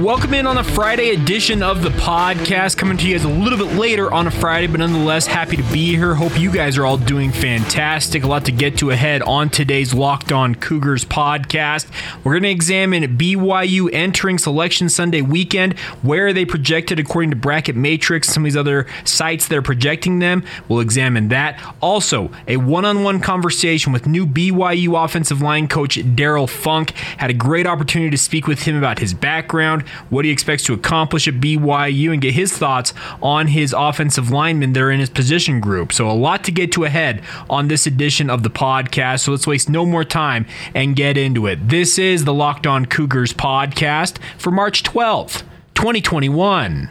Welcome in on a Friday edition of the podcast, coming to you guys a little bit later on a Friday, but nonetheless, happy to be here. Hope you guys are all doing fantastic. A lot to get to ahead on today's Locked On Cougars podcast. We're going to examine BYU entering Selection Sunday weekend. Where are they projected according to Bracket Matrix? Some of these other sites that are projecting them. We'll examine that. Also, a one on one conversation with new BYU offensive line coach Darrell Funk. Had a great opportunity to speak with him about his background what he expects to accomplish at BYU, and get his thoughts on his offensive linemen that are in his position group. So, a lot to get to ahead on this edition of the podcast. So, let's waste no more time and get into it. This is the Locked On Cougars podcast for March 12th, 2021.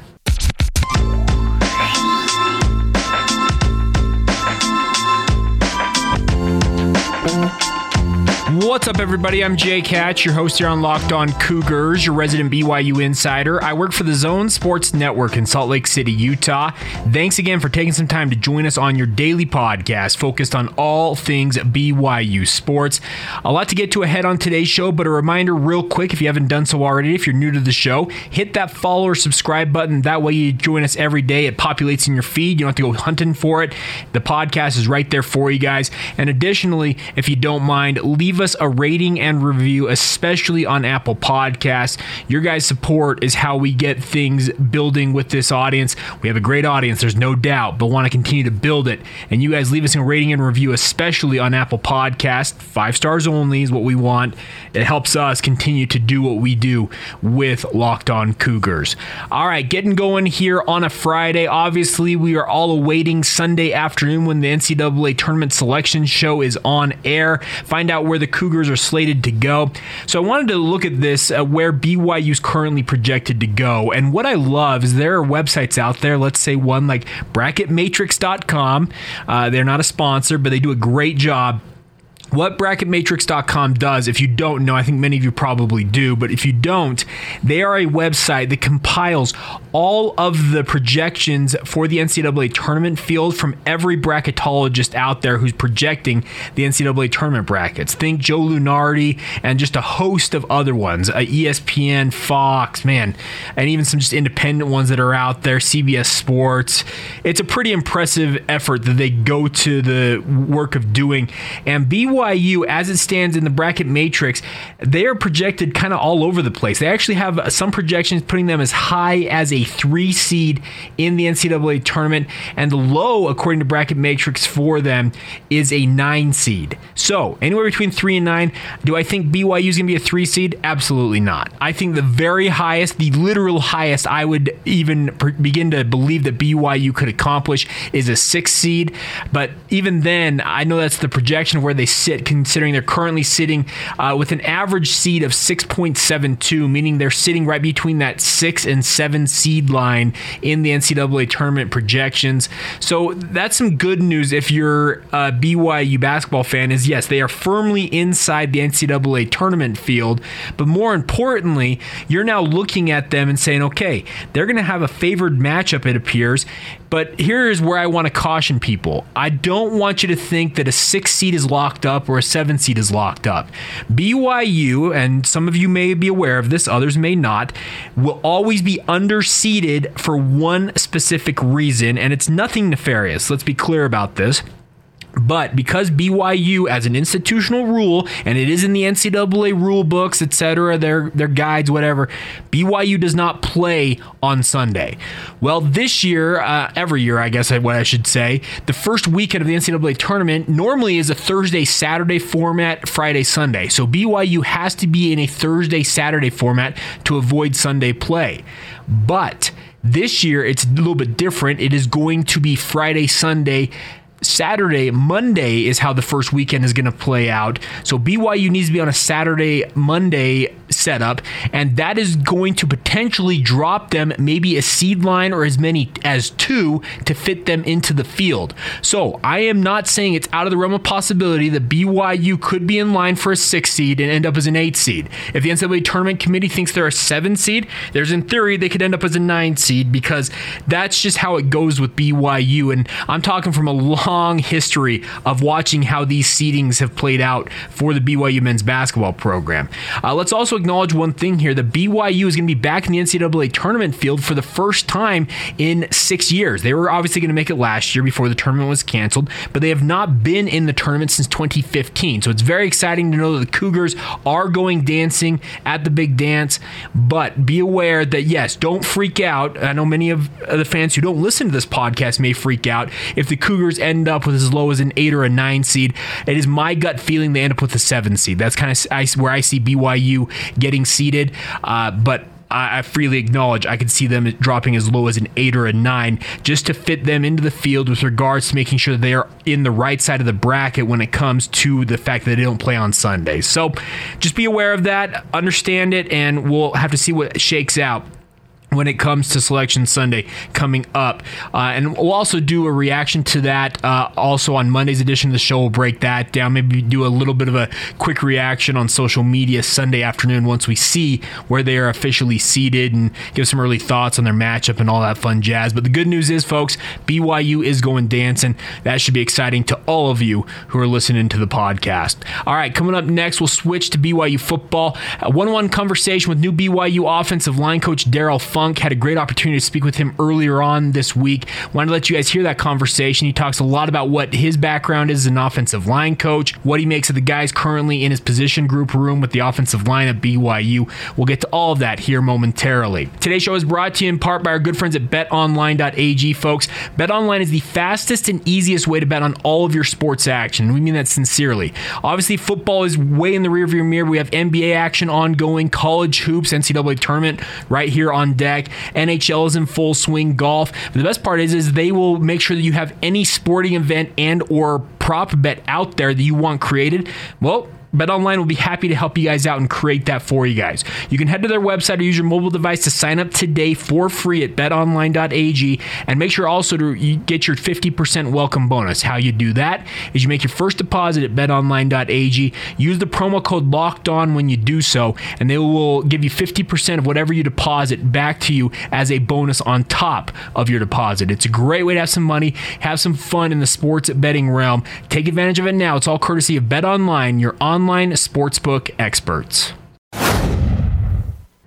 What's up, everybody? I'm Jake Hatch, your host here on Locked On Cougars, your resident BYU insider. I work for the Zone Sports Network in Salt Lake City, Utah. Thanks again for taking some time to join us on your daily podcast focused on all things BYU sports. A lot to get to ahead on today's show, but a reminder, real quick, if you haven't done so already, if you're new to the show, hit that follow or subscribe button. That way, you join us every day. It populates in your feed. You don't have to go hunting for it. The podcast is right there for you guys. And additionally, if you don't mind, leave us a rating and review, especially on Apple Podcasts. Your guys' support is how we get things building with this audience. We have a great audience, there's no doubt, but want to continue to build it. And you guys leave us a rating and review, especially on Apple Podcasts. Five stars only is what we want. It helps us continue to do what we do with Locked On Cougars. All right, getting going here on a Friday. Obviously, we are all awaiting Sunday afternoon when the NCAA tournament selection show is on air. Find out where the Cougars are slated to go. So I wanted to look at this, uh, where BYU is currently projected to go. And what I love is there are websites out there, let's say one like bracketmatrix.com. Uh, they're not a sponsor, but they do a great job what bracketmatrix.com does, if you don't know, I think many of you probably do, but if you don't, they are a website that compiles all of the projections for the NCAA tournament field from every bracketologist out there who's projecting the NCAA tournament brackets. Think Joe Lunardi and just a host of other ones, uh, ESPN, Fox, man, and even some just independent ones that are out there, CBS Sports. It's a pretty impressive effort that they go to the work of doing. And BYU BYU, as it stands in the bracket matrix, they are projected kind of all over the place. They actually have some projections putting them as high as a three seed in the NCAA tournament, and the low, according to bracket matrix, for them is a nine seed. So anywhere between three and nine. Do I think BYU is going to be a three seed? Absolutely not. I think the very highest, the literal highest, I would even begin to believe that BYU could accomplish is a six seed. But even then, I know that's the projection where they sit sit, considering they're currently sitting uh, with an average seed of 6.72, meaning they're sitting right between that six and seven seed line in the NCAA tournament projections. So that's some good news if you're a BYU basketball fan. Is yes, they are firmly inside the NCAA tournament field, but more importantly, you're now looking at them and saying, okay, they're going to have a favored matchup. It appears, but here is where I want to caution people. I don't want you to think that a six seed is locked up or a seven seed is locked up. BYU, and some of you may be aware of this, others may not, will always be underseeded for one specific reason, and it's nothing nefarious. Let's be clear about this. But because BYU, as an institutional rule, and it is in the NCAA rule books, etc., their their guides, whatever, BYU does not play on Sunday. Well, this year, uh, every year, I guess what I should say, the first weekend of the NCAA tournament normally is a Thursday Saturday format, Friday Sunday. So BYU has to be in a Thursday Saturday format to avoid Sunday play. But this year, it's a little bit different. It is going to be Friday, Sunday, Saturday, Monday is how the first weekend is going to play out. So BYU needs to be on a Saturday, Monday setup, and that is going to potentially drop them maybe a seed line or as many as two to fit them into the field. So I am not saying it's out of the realm of possibility that BYU could be in line for a six seed and end up as an eight seed. If the NCAA tournament committee thinks they're a seven seed, there's in theory they could end up as a nine seed because that's just how it goes with BYU. And I'm talking from a long history of watching how these seedings have played out for the BYU men's basketball program. Uh, let's also acknowledge one thing here: the BYU is going to be back in the NCAA tournament field for the first time in six years. They were obviously going to make it last year before the tournament was canceled, but they have not been in the tournament since 2015. So it's very exciting to know that the Cougars are going dancing at the big dance. But be aware that yes, don't freak out. I know many of the fans who don't listen to this podcast may freak out if the Cougars end up with as low as an eight or a nine seed. It is my gut feeling they end up with a seven seed. That's kind of where I see BYU getting seeded. Uh, but I, freely acknowledge I could see them dropping as low as an eight or a nine just to fit them into the field with regards to making sure they are in the right side of the bracket when it comes to the fact that they don't play on Sunday. So just be aware of that, understand it, and we'll have to see what shakes out when it comes to Selection Sunday coming up. Uh, and we'll also do a reaction to that uh, also on Monday's edition of the show. We'll break that down, maybe do a little bit of a quick reaction on social media Sunday afternoon once we see where they are officially seated and give some early thoughts on their matchup and all that fun jazz. But the good news is, folks, BYU is going dancing. That should be exciting to all of you who are listening to the podcast. All right, coming up next, we'll switch to BYU football. One on one conversation with new BYU offensive line coach Darrell Funk. Had a great opportunity to speak with him earlier on this week. Wanted to let you guys hear that conversation. He talks a lot about what his background is as an offensive line coach, what he makes of the guys currently in his position group room with the offensive line at BYU. We'll get to all of that here momentarily. Today's show is brought to you in part by our good friends at betonline.ag, folks. BetOnline is the fastest and easiest way to bet on all of your sports action. We mean that sincerely. Obviously, football is way in the rearview mirror. We have NBA action ongoing, college hoops, NCAA tournament right here on deck NHL is in full swing. Golf. But the best part is, is they will make sure that you have any sporting event and or prop bet out there that you want created. Well, BetOnline will be happy to help you guys out and create that for you guys. You can head to their website or use your mobile device to sign up today for free at betonline.ag and make sure also to get your 50% welcome bonus. How you do that is you make your first deposit at betonline.ag, use the promo code locked on when you do so, and they will give you 50% of whatever you deposit back to you as a bonus on top of your deposit. It's a great way to have some money, have some fun in the sports betting realm. Take advantage of it now. It's all courtesy of BetOnline, your online online sportsbook experts.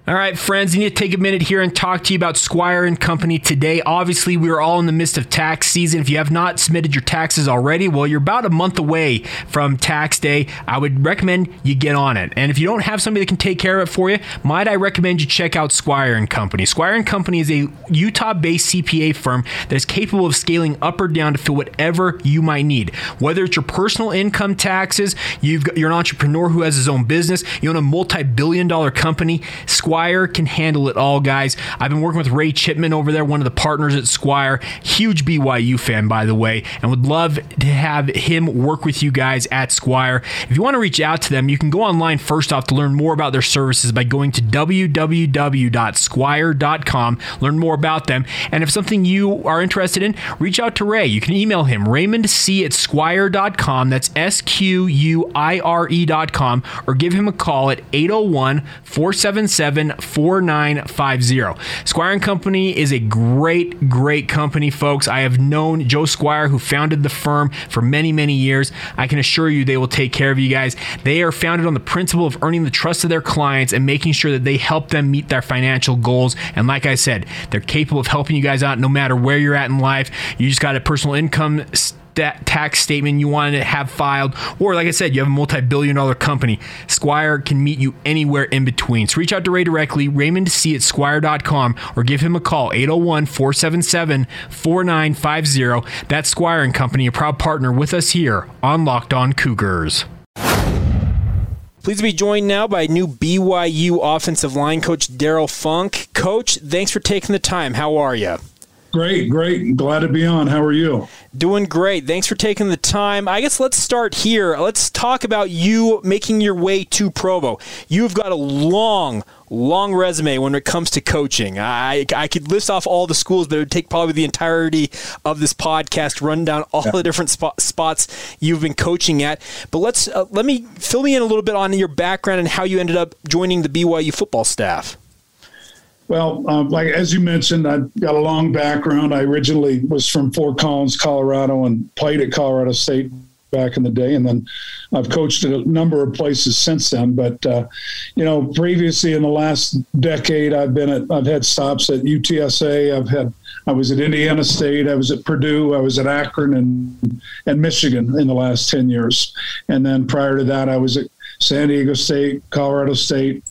All right, friends, I need to take a minute here and talk to you about Squire and Company today. Obviously, we are all in the midst of tax season. If you have not submitted your taxes already, well, you're about a month away from tax day. I would recommend you get on it. And if you don't have somebody that can take care of it for you, might I recommend you check out Squire and Company. Squire and Company is a Utah-based CPA firm that is capable of scaling up or down to fill whatever you might need. Whether it's your personal income taxes, you've got, you're an entrepreneur who has his own business, you own a multi-billion dollar company, Squire Squire can handle it all, guys. I've been working with Ray Chipman over there, one of the partners at Squire. Huge BYU fan, by the way, and would love to have him work with you guys at Squire. If you want to reach out to them, you can go online first off to learn more about their services by going to www.squire.com, learn more about them. And if something you are interested in, reach out to Ray. You can email him, Raymond at squire.com. That's S Q U I R E.com, or give him a call at 801 477 4950. Squire and Company is a great, great company, folks. I have known Joe Squire, who founded the firm for many, many years. I can assure you they will take care of you guys. They are founded on the principle of earning the trust of their clients and making sure that they help them meet their financial goals. And like I said, they're capable of helping you guys out no matter where you're at in life. You just got a personal income tax statement you want to have filed, or like I said, you have a multi billion dollar company, Squire can meet you anywhere in between. So reach out to Ray directly, Raymond C at squire.com, or give him a call, 801 477 4950. That's Squire and Company, a proud partner with us here on Locked On Cougars. Please be joined now by new BYU offensive line coach Darrell Funk. Coach, thanks for taking the time. How are you? Great, great. Glad to be on. How are you? Doing great. Thanks for taking the time. I guess let's start here. Let's talk about you making your way to Provo. You've got a long, long resume when it comes to coaching. I, I could list off all the schools, but it would take probably the entirety of this podcast run down all yeah. the different spot, spots you've been coaching at. But let's uh, let me fill me in a little bit on your background and how you ended up joining the BYU football staff. Well, um, like as you mentioned, I've got a long background. I originally was from Fort Collins, Colorado, and played at Colorado State back in the day, and then I've coached at a number of places since then. But uh, you know, previously in the last decade, I've been at I've had stops at UTSA. I've had I was at Indiana State. I was at Purdue. I was at Akron and and Michigan in the last ten years, and then prior to that, I was at San Diego State, Colorado State,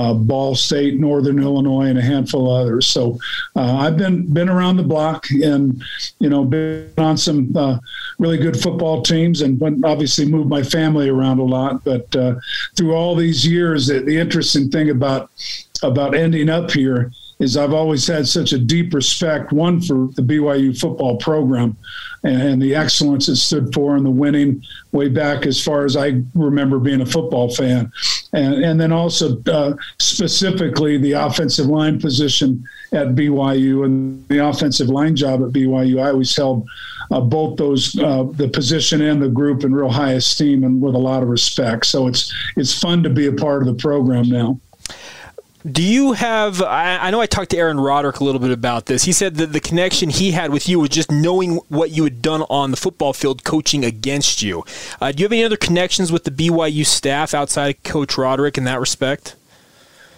uh, Ball State, Northern Illinois, and a handful of others. So uh, I've been been around the block and you know been on some uh, really good football teams and obviously moved my family around a lot. But uh, through all these years, the, the interesting thing about about ending up here is I've always had such a deep respect, one for the BYU football program and, and, the excellence it stood for and the winning way back as far as I remember being a football fan. And, and then also uh, specifically the offensive line position at BYU and the offensive line job at BYU. I always held uh, both those, uh, the position and the group in real high esteem and with a lot of respect. So it's, it's fun to be a part of the program now. Do you have? I, I, know I talked to Aaron Roderick a little bit about this. He said that the connection he had with you was just knowing what you had done on the football field, coaching against you. Uh, do you have any other connections with the BYU staff outside of Coach Roderick in that respect?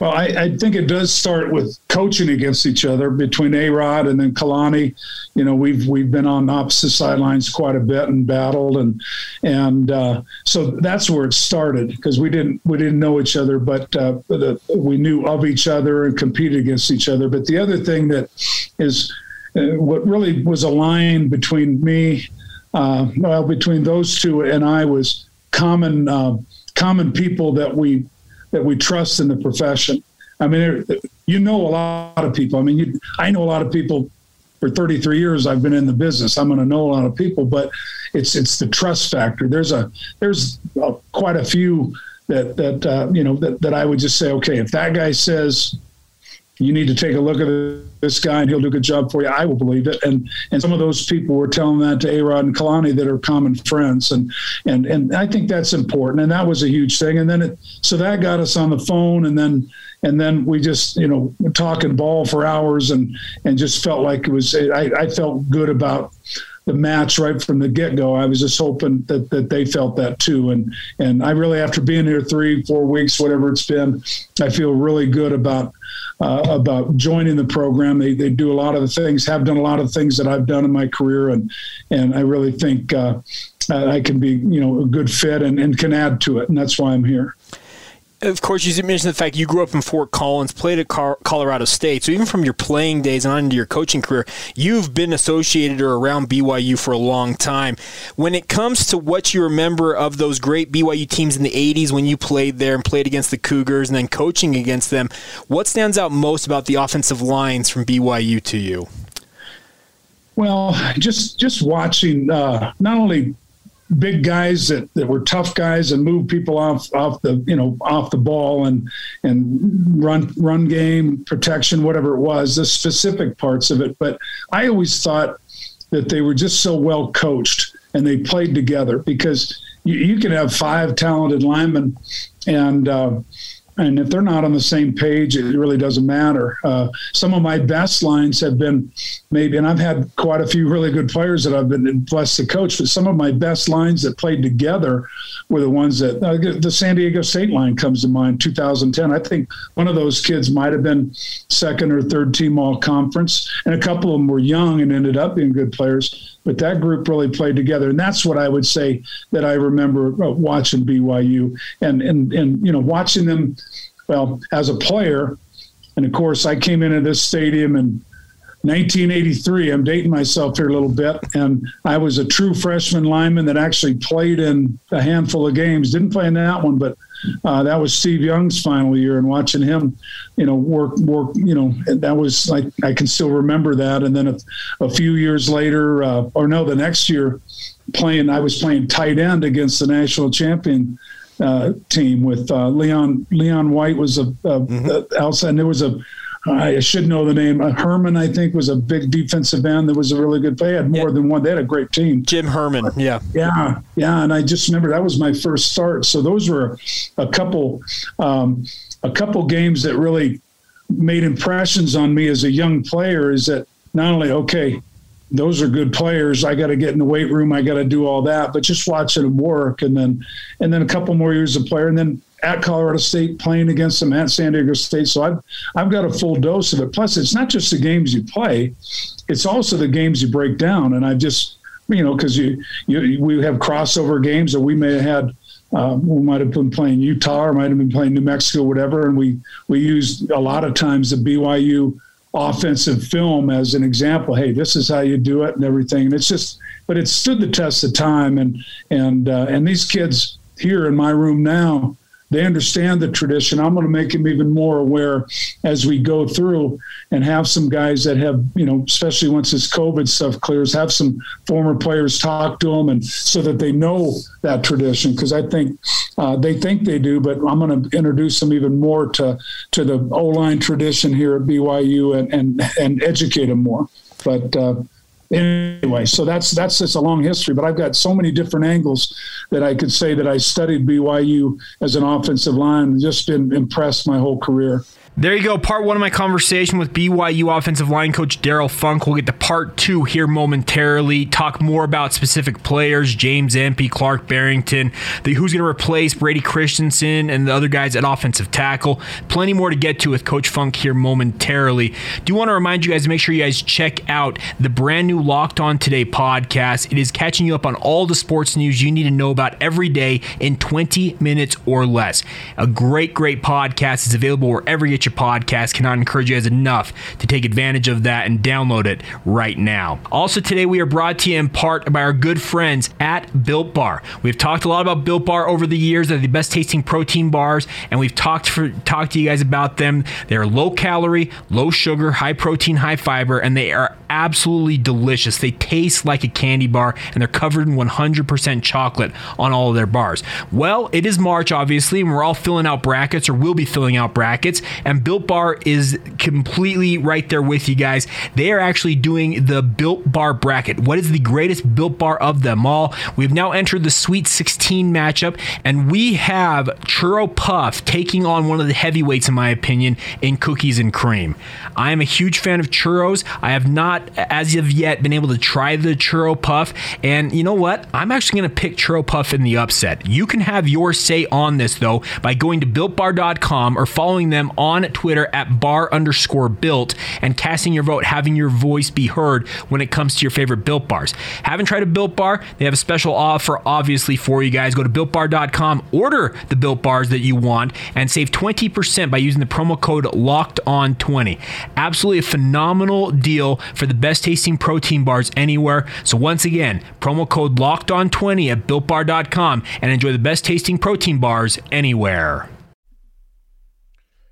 Well, I, I, think it does start with coaching against each other between A Rod and then Kalani. You know, we've we've been on opposite sidelines quite a bit and battled, and and uh, so that's where it started because we didn't we didn't know each other, but uh, the, we knew of each other and competed against each other. But the other thing that is uh, what really was a line between me, uh, well, between those two and I was common uh, common people that we that we trust in the profession. I mean, you know a lot of people. I mean, you, I know a lot of people. For 33 years, I've been in the business. I'm going to know a lot of people, but it's it's the trust factor. There's a there's a, quite a few that that uh, you know that, that I would just say, okay, if that guy says you need to take a look at this guy and he'll do a good job for you. I will believe it. And and some of those people were telling that to Arod and Kalani that are common friends. And and and I think that's important. And that was a huge thing. And then it so that got us on the phone and then and then we just you know talking ball for hours and and just felt like it was I, I felt good about the match right from the get go. I was just hoping that, that they felt that too. And and I really, after being here three, four weeks, whatever it's been, I feel really good about uh, about joining the program. They they do a lot of the things, have done a lot of things that I've done in my career, and and I really think uh, I can be you know a good fit and, and can add to it, and that's why I'm here of course, you mentioned the fact you grew up in Fort Collins, played at Colorado State. So even from your playing days and on into your coaching career, you've been associated or around BYU for a long time. When it comes to what you remember of those great BYU teams in the 80s when you played there and played against the Cougars and then coaching against them, what stands out most about the offensive lines from BYU to you? Well, just just watching uh, not only big guys that, that were tough guys and move people off off the you know off the ball and and run run game protection whatever it was the specific parts of it. But I always thought that they were just so well coached and they played together because you, you can have five talented linemen and uh, and if they're not on the same page, it really doesn't matter. Uh, some of my best lines have been maybe, and I've had quite a few really good players that I've been blessed to coach, but some of my best lines that played together were the ones that uh, the San Diego State line comes to mind, 2010. I think one of those kids might have been second or third team all conference, and a couple of them were young and ended up being good players. But that group really played together, and that's what I would say that I remember uh, watching BYU and and and you know watching them well, as a player, and of course, I came into this stadium in 1983. I'm dating myself here a little bit, and I was a true freshman lineman that actually played in a handful of games. Didn't play in that one, but uh, that was Steve Young's final year, and watching him, you know, work, work, you know, that was like I can still remember that. And then a, a few years later, uh, or no, the next year, playing, I was playing tight end against the national champion uh, team with uh, Leon Leon White was a, a, mm-hmm. outside. And there was a I should know the name. Uh, Herrmann, I think, was a big defensive end that was a really good. They had more yeah. than one. They had a great team. Jim Herrmann, yeah, yeah, yeah. And I just remember that was my first start. So those were a couple, um, a couple games that really made impressions on me as a young player. Is that not only okay, those are good players. I got to get in the weight room. I got to do all that. But just watching them work, and then and then a couple more years of player, and then at Colorado State playing against them at San Diego State. So I've I've got a full dose of it. Plus, it's not just the games you play; it's also the games you break down. And I just you know because you you we have crossover games that we may have had. Um, we might have been playing Utah or might have been playing New Mexico, whatever, and we we used a lot of times the BYU offensive film as an example. Hey, this is how you do it and everything. And it's just, but it stood the test of time. And and uh, and these kids here in my room now, they understand the tradition. I'm going to make them even more aware as we go through and have some guys that have, you know, especially once this COVID stuff clears, have some former players talk to them and so that they know that tradition. Because I think uh, they think they do, but I'm going to introduce them even more to to the O line tradition here at BYU and and and educate them more. But uh, anyway, so that's that's just a long history. But I've got so many different angles that I could say that I studied BYU as an offensive line just been impressed my whole career. There you go. Part one of my conversation with BYU offensive line coach Darrell Funk. We'll get to part two here momentarily. Talk more about specific players James Empey, Clark Barrington, the, who's going to replace Brady Christensen, and the other guys at offensive tackle. Plenty more to get to with Coach Funk here momentarily. Do want to remind you guys to make sure you guys check out the brand new Locked On Today podcast. It is catching you up on all the sports news you need to know about every day in 20 minutes or less. A great, great podcast is available wherever you your podcast. Cannot encourage you guys enough to take advantage of that and download it right now. Also, today we are brought to you in part by our good friends at Built Bar. We've talked a lot about Built Bar over the years. They're the best tasting protein bars, and we've talked for talked to you guys about them. They're low calorie, low sugar, high protein, high fiber, and they are absolutely delicious. They taste like a candy bar, and they're covered in 100% chocolate on all of their bars. Well, it is March, obviously, and we're all filling out brackets, or we'll be filling out brackets. And and Built Bar is completely right there with you guys. They are actually doing the Built Bar bracket. What is the greatest Built Bar of them all? We've now entered the Sweet 16 matchup, and we have Churro Puff taking on one of the heavyweights, in my opinion, in cookies and cream. I am a huge fan of churros. I have not, as of yet, been able to try the Churro Puff, and you know what? I'm actually going to pick Churro Puff in the upset. You can have your say on this, though, by going to BuiltBar.com or following them on on Twitter at bar underscore built and casting your vote, having your voice be heard when it comes to your favorite built bars. Haven't tried a built bar? They have a special offer, obviously, for you guys. Go to builtbar.com, order the built bars that you want, and save 20% by using the promo code locked on 20. Absolutely a phenomenal deal for the best tasting protein bars anywhere. So, once again, promo code locked on 20 at builtbar.com and enjoy the best tasting protein bars anywhere.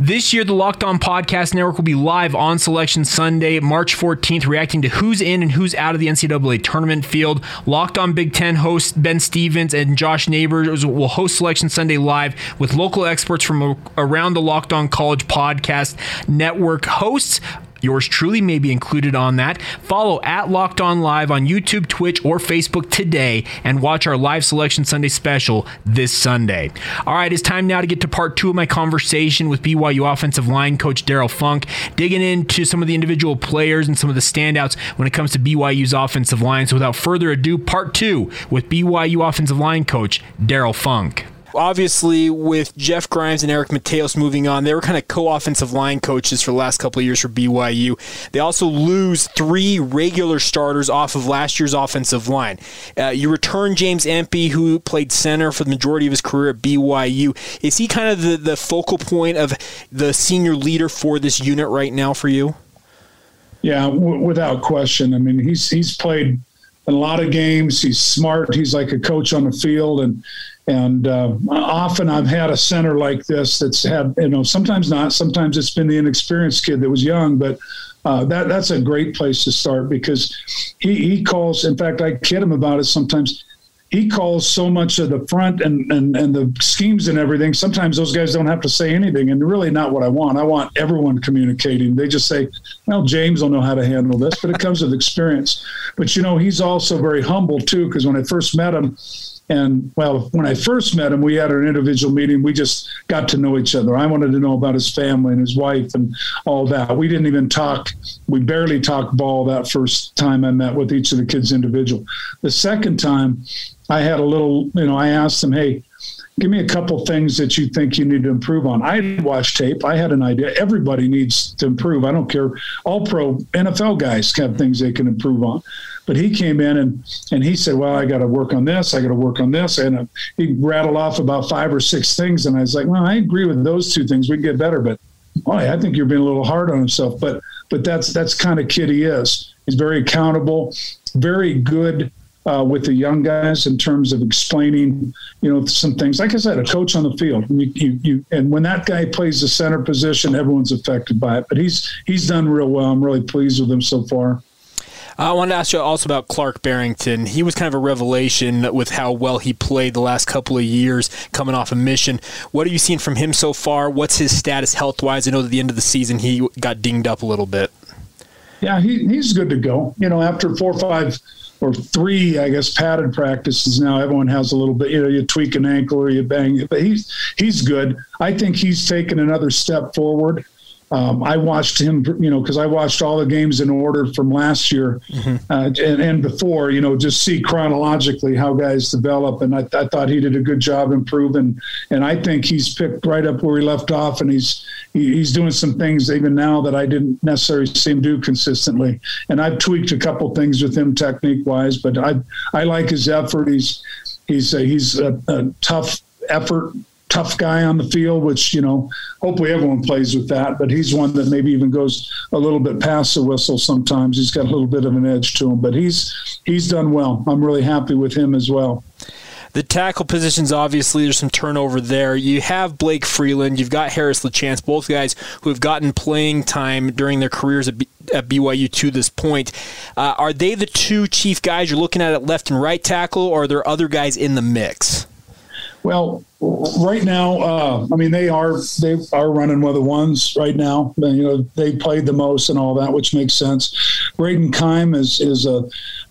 This year, the Locked On Podcast Network will be live on Selection Sunday, March 14th, reacting to who's in and who's out of the NCAA tournament field. Locked On Big Ten host Ben Stevens and Josh Neighbors will host Selection Sunday live with local experts from around the Locked On College Podcast Network. Hosts Yours truly may be included on that. Follow at Locked On Live on YouTube, Twitch, or Facebook today and watch our live selection Sunday special this Sunday. All right, it's time now to get to part two of my conversation with BYU offensive line coach Darrell Funk, digging into some of the individual players and some of the standouts when it comes to BYU's offensive line. So without further ado, part two with BYU offensive line coach Darrell Funk obviously with Jeff Grimes and Eric Mateos moving on, they were kind of co-offensive line coaches for the last couple of years for BYU. They also lose three regular starters off of last year's offensive line. Uh, you return James Empey, who played center for the majority of his career at BYU. Is he kind of the, the focal point of the senior leader for this unit right now for you? Yeah, w- without question. I mean, he's he's played a lot of games. He's smart. He's like a coach on the field, and and uh, often I've had a center like this that's had, you know, sometimes not, sometimes it's been the inexperienced kid that was young, but uh, that that's a great place to start because he, he calls. In fact, I kid him about it sometimes. He calls so much of the front and, and, and the schemes and everything. Sometimes those guys don't have to say anything, and really not what I want. I want everyone communicating. They just say, "Well, James will know how to handle this," but it comes with experience. But you know, he's also very humble too, because when I first met him, and well, when I first met him, we had an individual meeting. We just got to know each other. I wanted to know about his family and his wife and all that. We didn't even talk. We barely talked ball that first time I met with each of the kids individual. The second time, I had a little, you know, I asked him, hey, give me a couple things that you think you need to improve on. I watched tape. I had an idea. Everybody needs to improve. I don't care. All pro NFL guys have things they can improve on. But he came in and and he said, "Well, I got to work on this. I got to work on this." And uh, he rattled off about five or six things, and I was like, "Well, I agree with those two things. We can get better, but boy, I think you're being a little hard on himself." But but that's that's kind of kid he is. He's very accountable, very good. Uh, with the young guys in terms of explaining, you know, some things. Like I said, a coach on the field. You, you, you, and when that guy plays the center position, everyone's affected by it. But he's he's done real well. I'm really pleased with him so far. I wanted to ask you also about Clark Barrington. He was kind of a revelation with how well he played the last couple of years coming off a mission. What have you seen from him so far? What's his status health wise? I know at the end of the season he got dinged up a little bit. Yeah, he, he's good to go. You know, after four or five or three, I guess, padded practices now, everyone has a little bit, you know, you tweak an ankle or you bang it, but he's, he's good. I think he's taken another step forward. Um, I watched him, you know, because I watched all the games in order from last year mm-hmm. uh, and, and, before, you know, just see chronologically how guys develop. And I, I, thought he did a good job improving. And I think he's picked right up where he left off, and he's he, he's doing some things even now that I didn't necessarily see him do consistently. And I've tweaked a couple things with him technique wise, but I I like his effort. He's he's a, he's a, a tough effort tough guy on the field, which, you know, hopefully everyone plays with that. But he's one that maybe even goes a little bit past the whistle sometimes. He's got a little bit of an edge to him, but he's he's done well. I'm really happy with him as well. The tackle positions, obviously, there's some turnover there. You have Blake Freeland, you've got Harris LaChance, both guys who have gotten playing time during their careers at, B- at BYU to this point. Uh, are they the two chief guys you're looking at at left and right tackle, or are there other guys in the mix? Well, right now, uh, I mean, they are they are running with the ones right now. You know, they played the most and all that, which makes sense. Brayden Keim is is a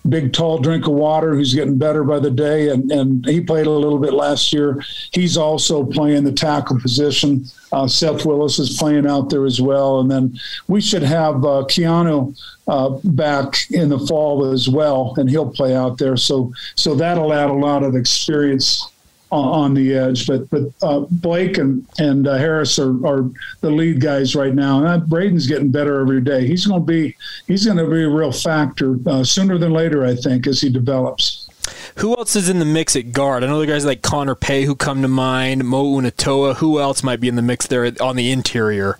big, tall drink of water who's getting better by the day, and and he played a little bit last year. He's also playing the tackle position. Uh, Seth Willis is playing out there as well, and then we should have uh, Keanu uh, back in the fall as well, and he'll play out there. So so that'll add a lot of experience on the edge. But but uh, Blake and and uh, Harris are, are the lead guys right now. And Brayden's getting better every day. He's going to be he's going to be a real factor uh, sooner than later, I think, as he develops. Who else is in the mix at guard? I know the guys like Connor Pay who come to mind, Mo Unatoa. Who else might be in the mix there on the interior?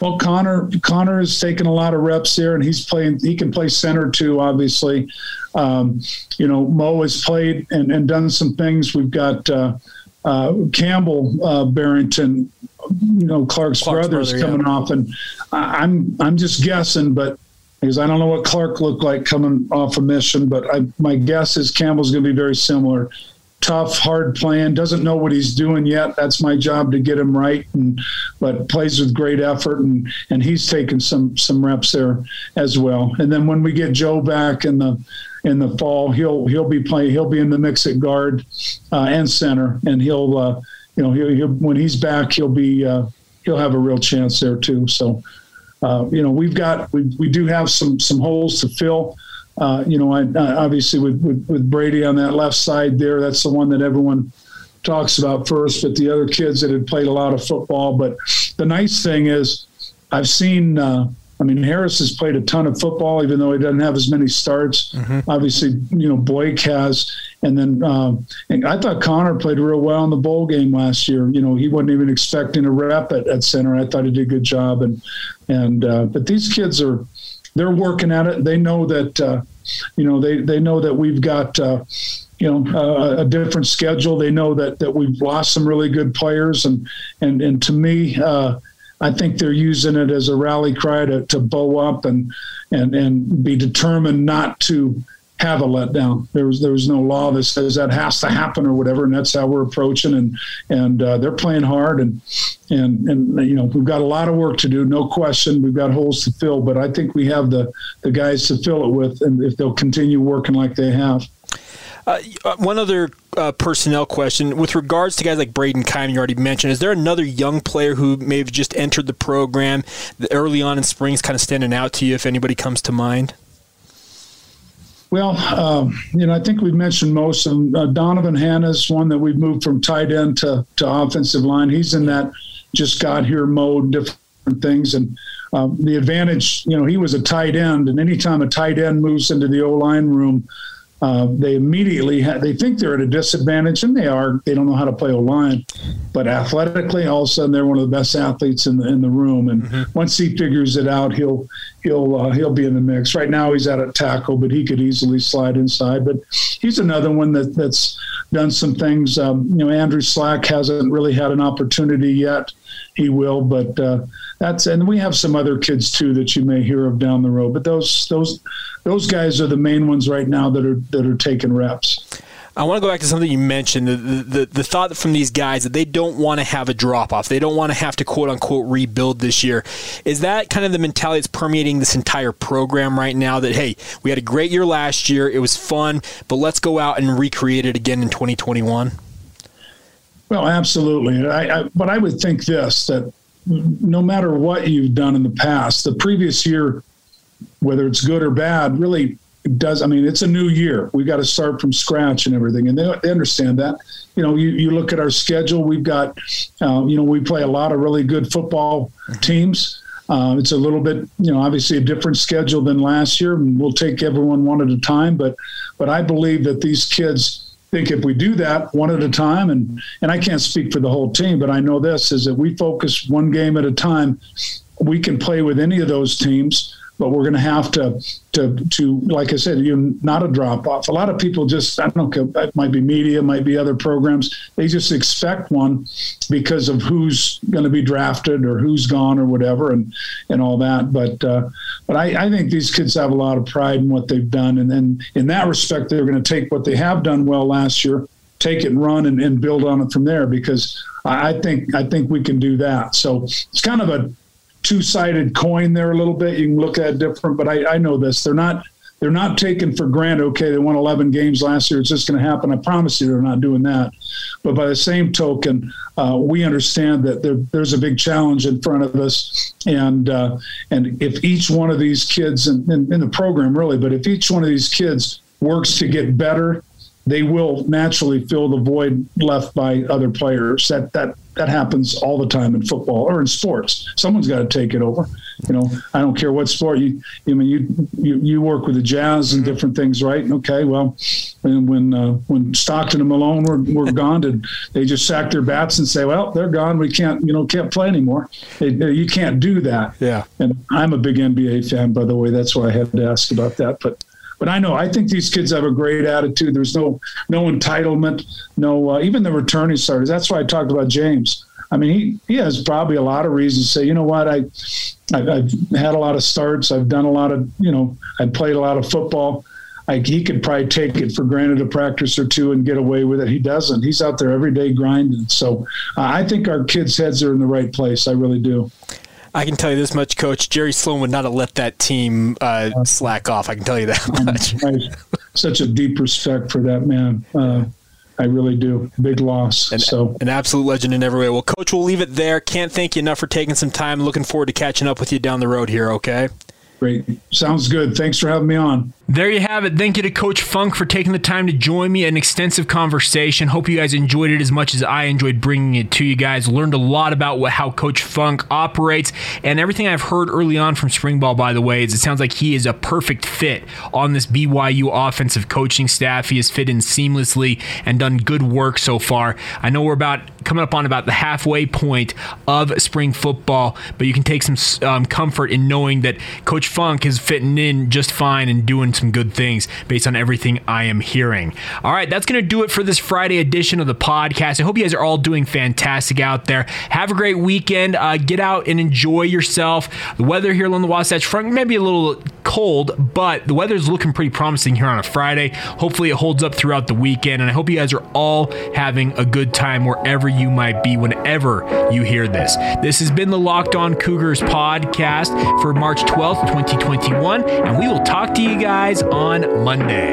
Well, Connor Connor has taken a lot of reps there, and he's playing. He can play center too, obviously. Um, you know, Mo has played and, and, done some things. We've got uh, uh, Campbell uh, Barrington, you know Clark's, Clark's brother, is coming yeah. off, and I'm I'm just guessing, but because I don't know what Clark looked like coming off a mission, but I, my guess is Campbell's going to be very similar. Tough, hard playing, doesn't know what he's doing yet. That's my job to get him right, and but plays with great effort, and and he's taken some some reps there as well. And then when we get Joe back in the in the fall, he'll he'll be playing. He'll be in the mix at guard uh, and center, and he'll uh, you know he'll, he'll, when he's back, he'll be uh, he'll have a real chance there too. So uh, you know, we've got we, we do have some some holes to fill. Uh, you know, I, obviously with, with, with Brady on that left side there, that's the one that everyone talks about first. But the other kids that had played a lot of football. But the nice thing is, I've seen uh, I mean, Harris has played a ton of football, even though he doesn't have as many starts. Mm-hmm. Obviously, you know, Boyk has. And then um, and I thought Connor played real well in the bowl game last year. You know, he wasn't even expecting a rep at, at center. I thought he did a good job. And, and, uh, but these kids are, they're working at it. They know that, uh, you know, they, they know that we've got, uh, you know, a different schedule. They know that, that we've lost some really good players. And, and, and to me, uh, I think they're using it as a rally cry to, to bow up and, and, and be determined not to have a letdown. There was there was no law that says that has to happen or whatever, and that's how we're approaching. And and uh, they're playing hard, and and and you know we've got a lot of work to do, no question. We've got holes to fill, but I think we have the the guys to fill it with, and if they'll continue working like they have. Uh, uh, one other uh, personnel question with regards to guys like Brayden Keim, you already mentioned. Is there another young player who may have just entered the program early on in spring is kind of standing out to you? If anybody comes to mind. Well, um, you know, I think we've mentioned most of them. Uh, Donovan Hanna's one that we've moved from tight end to, to offensive line. He's in that just got here mode, different things. And um, the advantage, you know, he was a tight end. And anytime a tight end moves into the O line room, uh, they immediately ha- they think they're at a disadvantage, and they are. They don't know how to play a line, but athletically, all of a sudden they're one of the best athletes in the in the room. And mm-hmm. once he figures it out, he'll he'll uh, he'll be in the mix. Right now, he's at a tackle, but he could easily slide inside. But he's another one that that's done some things. Um, you know, Andrew Slack hasn't really had an opportunity yet. He will, but uh, that's and we have some other kids too that you may hear of down the road. But those those those guys are the main ones right now that are that are taking reps. I want to go back to something you mentioned the, the, the thought from these guys that they don't want to have a drop off. They don't want to have to quote unquote rebuild this year. Is that kind of the mentality that's permeating this entire program right now that, hey, we had a great year last year, it was fun, but let's go out and recreate it again in 2021? Well, absolutely. I, I, but I would think this that no matter what you've done in the past, the previous year whether it's good or bad, really does. I mean, it's a new year. We've got to start from scratch and everything, and they, they understand that. You know, you, you look at our schedule. We've got, uh, you know, we play a lot of really good football teams. Uh, it's a little bit, you know, obviously a different schedule than last year, and we'll take everyone one at a time. But, but I believe that these kids think if we do that one at a time, and and I can't speak for the whole team, but I know this is that we focus one game at a time. We can play with any of those teams but we're going to have to to to like I said, you not a drop off. A lot of people just I don't know. It might be media, might be other programs. They just expect one because of who's going to be drafted or who's gone or whatever, and and all that. But uh, but I, I think these kids have a lot of pride in what they've done, and then in that respect, they're going to take what they have done well last year, take it and run and, and build on it from there because. I think I think we can do that. So it's kind of a two sided coin there a little bit. You can look at different, but I, I know this. They're not they're not taken for granted. Okay, they won 11 games last year. It's just going to happen. I promise you, they're not doing that. But by the same token, uh, we understand that there, there's a big challenge in front of us, and uh, and if each one of these kids in, in, in the program really, but if each one of these kids works to get better they will naturally fill the void left by other players. That that that happens all the time in football or in sports. Someone's got to take it over. You know, I don't care what sport you. I mean, you you, you work with the Jazz and different things, right? Okay, well, when when, uh, when Stockton and Malone were, were gone, did they just sack their bats and say, "Well, they're gone. We can't, you know, can't play anymore." They, they, you can't do that. Yeah. And I'm a big NBA fan, by the way. That's why I had to ask about that, but but I know I think these kids have a great attitude. There's no no entitlement, no uh, even the returning starters. That's why I talked about James. I mean, he, he has probably a lot of reasons to say, you know what, I, I have had a lot of starts. I've done a lot of, you know, I've played a lot of football. I, he could probably take it for granted a practice or two and get away with it. He doesn't. He's out there every day grinding. So uh, I think our kids' heads are in the right place. I really do. I can tell you this much, Coach. Jerry Sloan would not have let that team uh, slack off. I can tell you that much. Such a deep respect for that man. Uh, I really do. Big loss. An, so an absolute legend in every way. Well, Coach, we'll leave it there. Can't thank you enough for taking some time. Looking forward to catching up with you down the road here. Okay. Great. Sounds good. Thanks for having me on. There you have it. Thank you to Coach Funk for taking the time to join me. An extensive conversation. Hope you guys enjoyed it as much as I enjoyed bringing it to you guys. Learned a lot about what, how Coach Funk operates and everything I've heard early on from spring ball. By the way, is it sounds like he is a perfect fit on this BYU offensive coaching staff. He has fit in seamlessly and done good work so far. I know we're about coming up on about the halfway point of spring football, but you can take some um, comfort in knowing that Coach Funk is fitting in just fine and doing some good things based on everything I am hearing. All right, that's going to do it for this Friday edition of the podcast. I hope you guys are all doing fantastic out there. Have a great weekend. Uh, get out and enjoy yourself. The weather here along the Wasatch Front may be a little cold, but the weather is looking pretty promising here on a Friday. Hopefully, it holds up throughout the weekend, and I hope you guys are all having a good time wherever you might be whenever you hear this. This has been the Locked On Cougars podcast for March 12th, 2021, and we will talk to you guys guys on Monday.